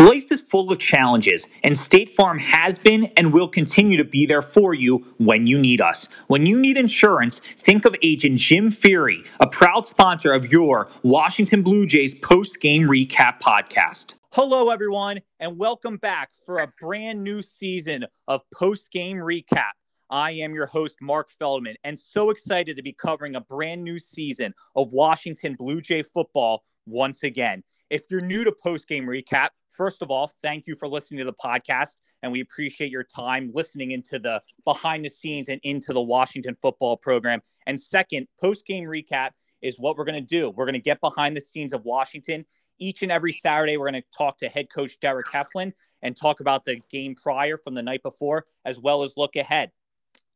Life is full of challenges, and State Farm has been and will continue to be there for you when you need us. When you need insurance, think of agent Jim Feighery, a proud sponsor of your Washington Blue Jays post game recap podcast. Hello, everyone, and welcome back for a brand new season of post game recap. I am your host, Mark Feldman, and so excited to be covering a brand new season of Washington Blue Jay football once again. If you're new to post game recap, first of all, thank you for listening to the podcast. And we appreciate your time listening into the behind the scenes and into the Washington football program. And second, post game recap is what we're going to do. We're going to get behind the scenes of Washington. Each and every Saturday, we're going to talk to head coach Derick Heflin and talk about the game prior from the night before, as well as look ahead.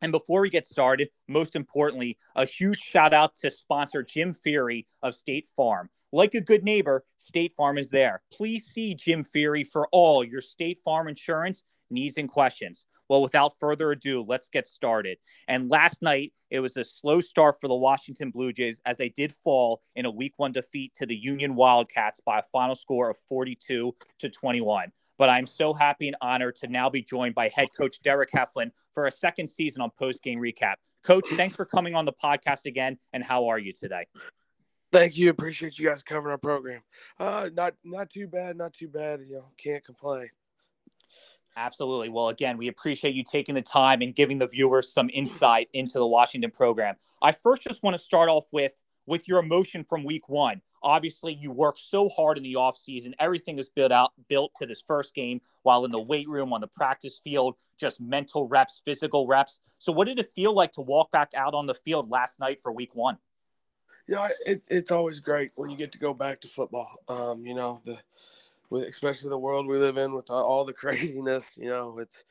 And before we get started, most importantly, a huge shout out to sponsor Jim Feighery of State Farm. Like a good neighbor, State Farm is there. Please see Jim Feighery for all your State Farm insurance needs and questions. Well, without further ado, let's get started. And last night, it was a slow start for the Washington Blue Jays as they did fall in a week one defeat to the Union Wildcats by a final score of 42 to 21. But I'm so happy and honored to now be joined by head coach Derick Heflin for a second season on post game recap. Coach, thanks for coming on the podcast again. And how are you today? Thank you. Appreciate you guys covering our program. Uh, not not too bad. Not too bad. You know, can't complain. Absolutely. Well, again, we appreciate you taking the time and giving the viewers some insight into the Washington program. I first just want to start off with with your emotion from week one. Obviously, you worked so hard in the offseason. Everything is built out built to this first game while in the weight room, on the practice field, just mental reps, physical reps. So what did it feel like to walk back out on the field last night for week one? You know, it's it's always great when you get to go back to football. Um, you know, the with especially the world we live in with all the craziness. You know, it's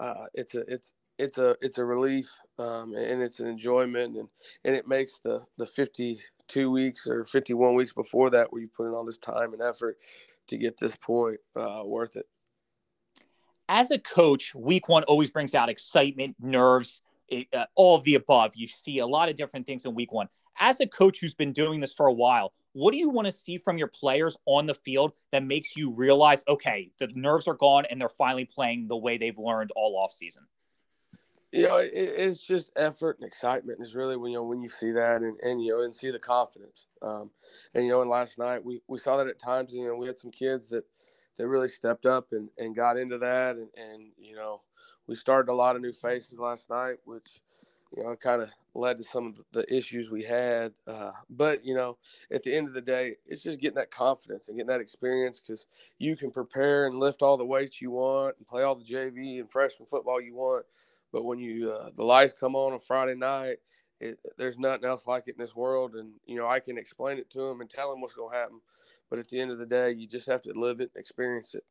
uh, it's a it's it's a it's a relief um, and it's an enjoyment and and it makes the the 52 weeks or 51 weeks before that where you put in all this time and effort to get this point uh, worth it as a coach week one always brings out excitement nerves uh, all of the above. You see a lot of different things in week one. As a coach who's been doing this for a while, what do you want to see from your players on the field that makes you realize, okay, the nerves are gone and they're finally playing the way they've learned all off season? You know, it, it's just effort and excitement is really when you know when you see that and, and you know and see the confidence. Um, and you know, and last night we, we saw that at times. You know, we had some kids that that really stepped up and, and got into that and, and you know we started a lot of new faces last night, which you know kind of led to some of the issues we had. Uh, but you know, at the end of the day, it's just getting that confidence and getting that experience because you can prepare and lift all the weights you want and play all the JV and freshman football you want. But when you uh, the lights come on on Friday night, it, there's nothing else like it in this world. And you know, I can explain it to them and tell them what's going to happen. But at the end of the day, you just have to live it and experience it.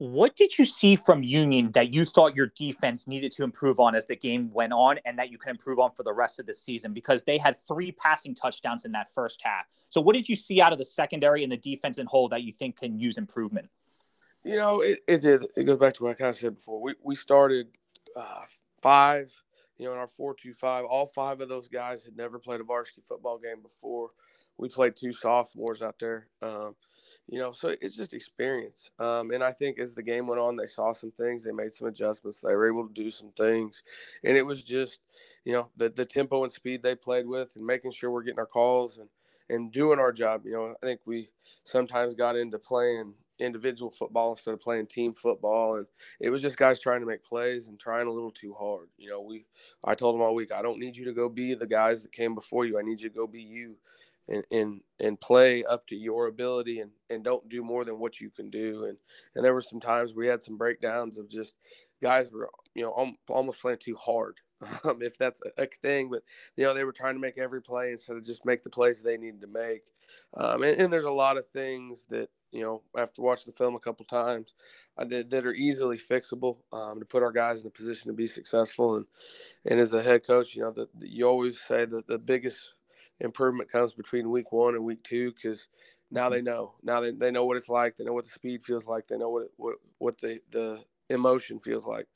What did you see from Union that you thought your defense needed to improve on as the game went on and that you can improve on for the rest of the season? Because they had three passing touchdowns in that first half. So, what did you see out of the secondary and the defense in whole that you think can use improvement? You know, it, it did. It goes back to what I kind of said before. We, we started uh, five, you know, in our 4 2 5. All five of those guys had never played a varsity football game before. We played two sophomores out there. Um, you know, so it's just experience. Um, and I think as the game went on, they saw some things, they made some adjustments, they were able to do some things, and it was just, you know, the the tempo and speed they played with, and making sure we're getting our calls and and doing our job. You know, I think we sometimes got into playing individual football instead of playing team football and it was just guys trying to make plays and trying a little too hard you know we i told them all week i don't need you to go be the guys that came before you i need you to go be you and and and play up to your ability and and don't do more than what you can do and and there were some times we had some breakdowns of just guys were you know almost playing too hard um, if that's a, a, thing. But you know, they were trying to make every play instead of just make the plays they needed to make. Um, and, and, there's a lot of things that you know after watching the film a couple times uh, that, that, are easily fixable um, to put our guys in a position to be successful. And and as a head coach, you know that you always say that the biggest improvement comes between week one and week two because now they know. Now they, they know what it's like. They know what the speed feels like. They know what what what the the emotion feels like.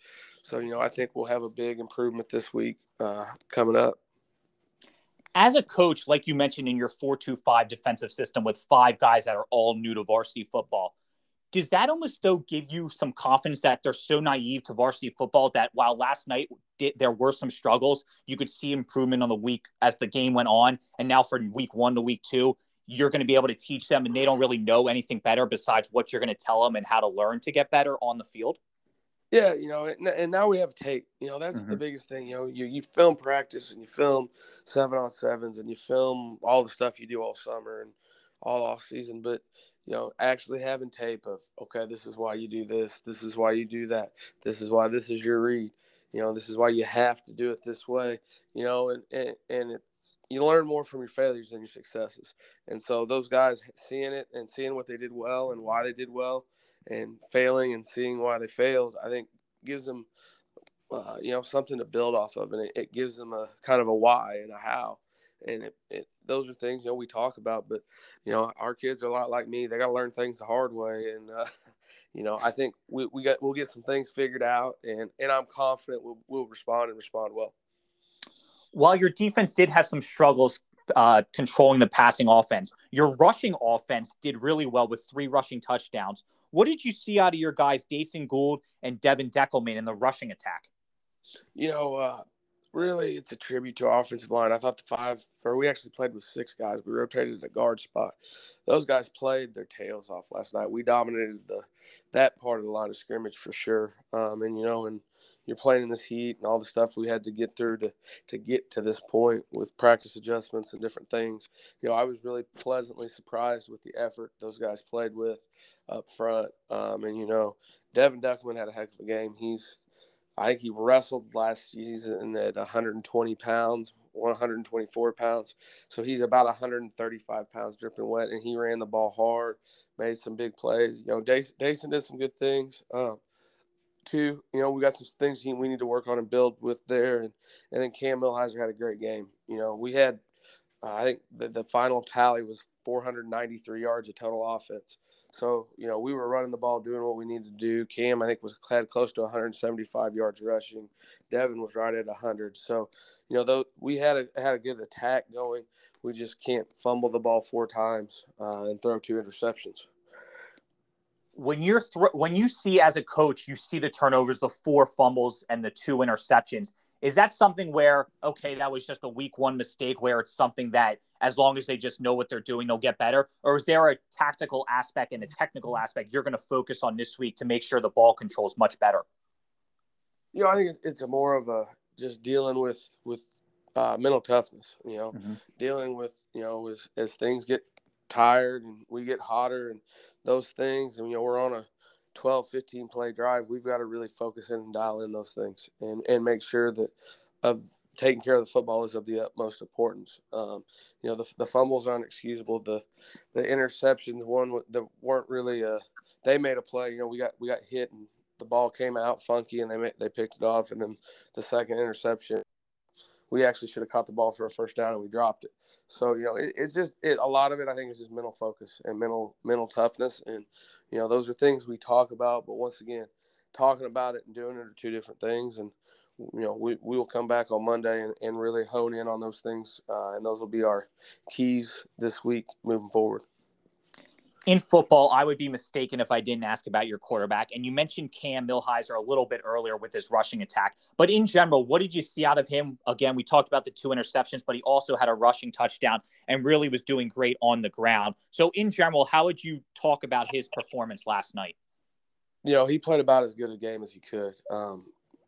So you know i think we'll have a big improvement this week uh, coming up. As a coach like you mentioned in your 425 defensive system with five guys that are all new to varsity football does that almost though give you some confidence that they're so naive to varsity football that while last night did, there were some struggles you could see improvement on the week as the game went on? And now from week one to week two you're going to be able to teach them and they don't really know anything better besides what you're going to tell them and how to learn to get better on the field? Yeah you know and, and now we have tape. You know that's mm-hmm. the biggest thing. You know you, you film practice and you film seven on sevens and you film all the stuff you do all summer and all off season but you know actually having tape of okay this is why you do this this is why you do that this is why this is your read you know this is why you have to do it this way you know and and, and it's you learn more from your failures than your successes. And so those guys seeing it and seeing what they did well and why they did well and failing and seeing why they failed, I think gives them, uh, you know, something to build off of. And it, it, gives them a kind of a why and a how. And it, it, those are things, you know, we talk about, but, you know, our kids are a lot like me. They got to learn things the hard way. And, uh, you know, I think we, we got, we'll get some things figured out and, and I'm confident we'll, we'll respond and respond well while your defense did have some struggles uh, controlling the passing offense, your rushing offense did really well with three rushing touchdowns. What did you see out of your guys, Dason Gould and Devin Deckelman, in the rushing attack? You know, uh, really, it's a tribute to our offensive line. I thought the five, or we actually played with six guys. We rotated the guard spot. Those guys played their tails off last night. We dominated the that part of the line of scrimmage for sure. Um, and you know, and you're playing in this heat and all the stuff we had to get through to to get to this point with practice adjustments and different things. You know, I was really pleasantly surprised with the effort those guys played with up front. Um, and you know, Devin Deckelman had a heck of a game. He's I think he wrestled last season at 120 pounds, 124 pounds. So he's about 135 pounds dripping wet, and he ran the ball hard, made some big plays. You know, Dason did some good things. Um, too. You know, we got some things we need to work on and build with there. And, and then Cam Millheiser had a great game. You know, we had, uh, I think the, the final tally was 493 yards of total offense. So, you know, we were running the ball, doing what we needed to do. Cam, I think, was had close to 175 yards rushing. Devin was right at 100. So, you know, though we had a had a good attack going, we just can't fumble the ball four times uh, and throw two interceptions when you're th- when you see as a coach you see the turnovers the four fumbles and the two interceptions is that something where okay that was just a week one mistake where it's something that as long as they just know what they're doing they'll get better or is there a tactical aspect and a technical aspect you're going to focus on this week to make sure the ball control is much better you know i think it's, it's a more of a just dealing with with uh, mental toughness you know mm-hmm. dealing with you know as, as things get tired and we get hotter and those things. And, you know, we're on a 12, 15 play drive. We've got to really focus in and dial in those things and, and make sure that of taking care of the football is of the utmost importance. Um, you know, the, the fumbles aren't excusable. The, the interceptions, one that weren't really, a, they made a play, you know, we got, we got hit and the ball came out funky and they made, they picked it off. And then the second interception, we actually should have caught the ball for a first down and we dropped it. So you know, it, it's just it, a lot of it. I think is just mental focus and mental mental toughness, and you know, those are things we talk about. But once again, talking about it and doing it are two different things. And you know, we we will come back on Monday and, and really hone in on those things, uh, and those will be our keys this week moving forward in football, I would be mistaken if I didn't ask about your quarterback. And you mentioned Cam Millheiser a little bit earlier with his rushing attack. But in general, what did you see out of him? Again, we talked about the two interceptions, but he also had a rushing touchdown and really was doing great on the ground. So, in general, how would you talk about his performance last night? You know, he played about as good a game as he could. Um,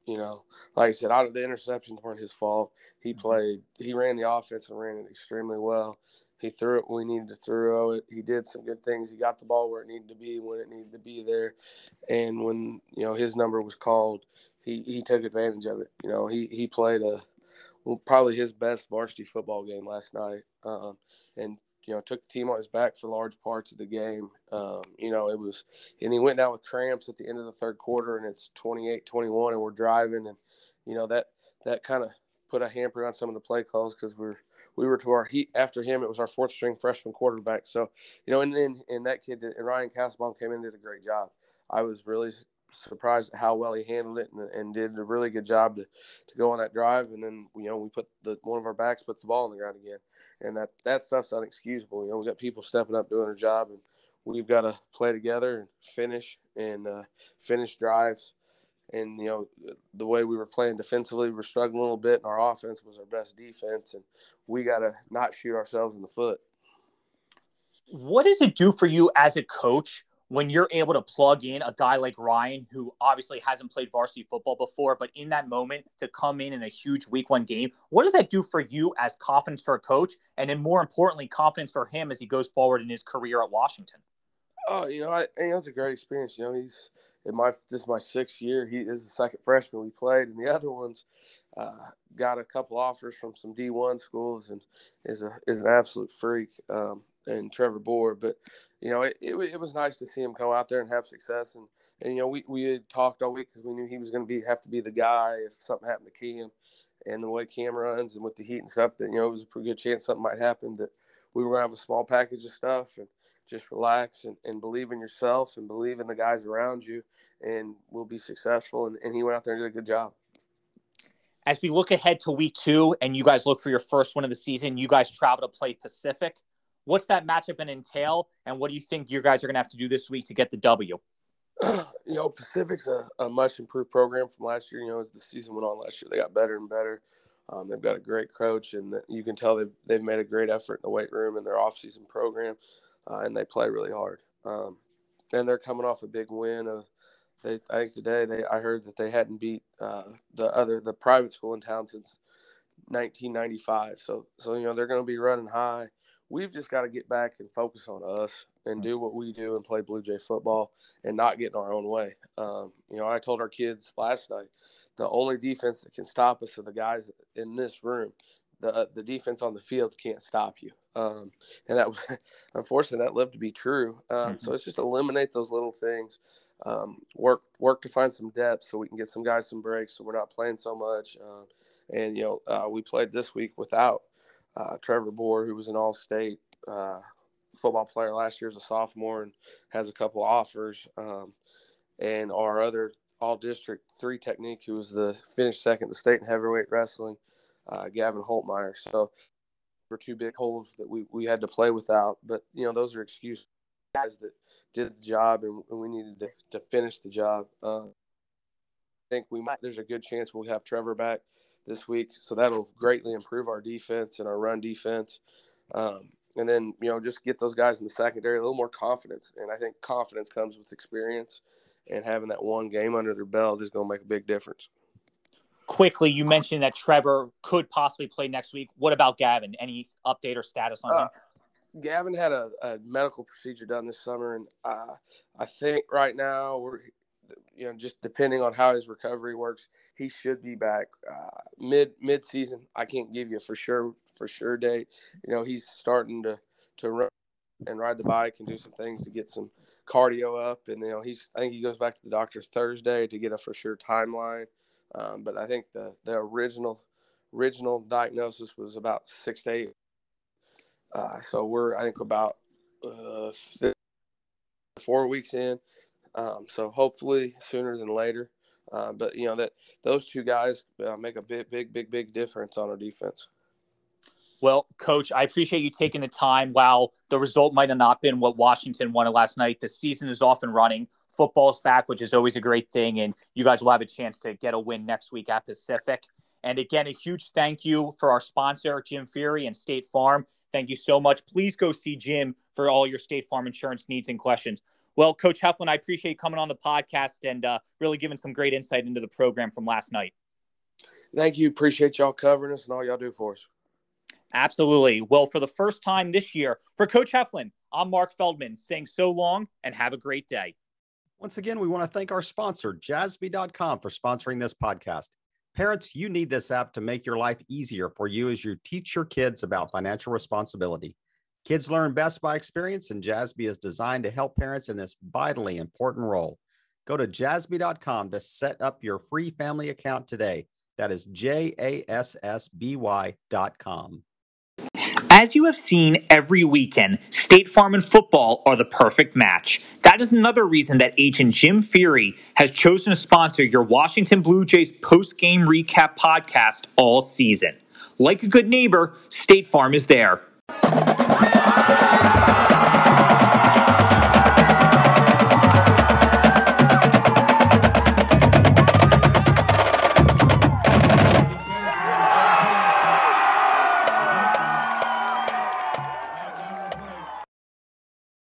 you know, like I said, out of the interceptions weren't his fault. He mm-hmm. played, he ran the offense and ran it extremely well. He threw it when we needed to throw it. He did some good things. He got the ball where it needed to be when it needed to be there. And when, you know, his number was called, he he took advantage of it. You know, he he played a well, probably his best varsity football game last night, um, and you know took the team on his back for large parts of the game. Um, you know, it was, and he went down with cramps at the end of the third quarter, and it's 28-21, and we're driving, and you know that that kind of put a hamper on some of the play calls because we're we were to our heat after him. It was our fourth string freshman quarterback. So, you know, and then and that kid and Ryan Castlebaum came in and did a great job. I was really surprised at how well he handled it and, and did a really good job to, to go on that drive. And then, you know, we put the one of our backs put the ball on the ground again. And that, that stuff's unexcusable. You know, we got people stepping up doing their job and we've got to play together and finish and uh, finish drives. And, you know, the way we were playing defensively, we were struggling a little bit and our offense was our best defense. And we got to not shoot ourselves in the foot. What does it do for you as a coach when you're able to plug in a guy like Ryan, who obviously hasn't played varsity football before, but in that moment to come in in a huge week one game, what does that do for you as confidence for a coach? And then more importantly, confidence for him as he goes forward in his career at Washington? Oh, you know, I, you know, it's a great experience. You know, he's in my, this is my sixth year. He is the second freshman we played, and the other ones uh, got a couple offers from some D1 schools and is a, is an absolute freak. Um, and Trevor Bohr. But you know, it, it, it, was nice to see him go out there and have success. And and you know, we, we had talked all week because we knew he was going to be have to be the guy if something happened to Cam. And the way Cam runs and with the heat and stuff, that you know, it was a pretty good chance something might happen. That we were going to have a small package of stuff and just relax and, and believe in yourself and believe in the guys around you, and we'll be successful. And, and he went out there and did a good job as we look ahead to week two and you guys look for your first one of the season, you guys travel to play Pacific. What's that matchup going to entail, and what do you think you guys are going to have to do this week to get the W? you know, Pacific's a, a, much improved program from last year. You know, as the season went on last year, they got better and better. Um, they've got a great coach, and you can tell they've they've made a great effort in the weight room and their offseason program, uh, and they play really hard. Um, and they're coming off a big win. Of they, I think today they I heard that they hadn't beat uh, the other the private school in town since 1995. So so you know they're going to be running high we've just got to get back and focus on us and do what we do and play Blue Jay football and not get in our own way. Um, you know, I told our kids last night the only defense that can stop us are the guys in this room. The, uh, the defense on the field can't stop you. Um, and that was, unfortunately, that lived to be true. Um, mm-hmm. So it's just eliminate those little things. Um, work work to find some depth so we can get some guys some breaks so we're not playing so much. Uh, and you know, uh, we played this week without uh, Trevor Bohr, who was an all-state uh, football player last year as a sophomore and has a couple offers, um, and our other all-district three technique, who was the finished second the state in heavyweight wrestling, uh, Gavin Holtmeyer. So for two big holes that we, we had to play without, but you know those are excuses guys that did the job and, we needed to, to finish the job. Uh, I think we might. There's a good chance we'll have Trevor back this week. So that'll greatly improve our defense and our run defense. Um, and then, you know, just get those guys in the secondary a little more confidence. And I think confidence comes with experience, and having that one game under their belt is going to make a big difference. Quickly, you mentioned that Trevor could possibly play next week. What about Gavin? Any update or status on uh, him? Gavin had a, a, medical procedure done this summer, and uh, I think right now we're you know, just depending on how his recovery works, he should be back uh, mid mid season. I can't give you for sure for sure date. You know, he's starting to to run and ride the bike and do some things to get some cardio up. And you know, he's I think he goes back to the doctor Thursday to get a for sure timeline. Um, but I think the the original original diagnosis was about six to eight. Uh, so we're I think about uh, four weeks in. Um, so hopefully sooner than later. Uh, but you know that those two guys uh, make a big, big, big, big difference on our defense. Well, coach, I appreciate you taking the time. While the result might have not been what Washington wanted last night, the season is off and running. Football's back, which is always a great thing, and you guys will have a chance to get a win next week at Pacific. And again, a huge thank you for our sponsor, Jim Feighery and State Farm. Thank you so much. Please go see Jim for all your State Farm insurance needs and questions. Well, Coach Heflin, I appreciate coming on the podcast and uh, really giving some great insight into the program from last night. Thank you. Appreciate y'all covering us and all y'all do for us. Absolutely. Well, for the first time this year, for Coach Heflin, I'm Mark Feldman saying so long and have a great day. Once again, we want to thank our sponsor, jassby.com, for sponsoring this podcast. Parents, you need this app to make your life easier for you as you teach your kids about financial responsibility. Kids learn best by experience, and Jassby is designed to help parents in this vitally important role. Go to jassby.com to set up your free family account today. That is J A S S B Y.com. As you have seen every weekend, State Farm and football are the perfect match. That is another reason that agent Jim Feighery has chosen to sponsor your Washington Blue Jays post game recap podcast all season. Like a good neighbor, State Farm is there.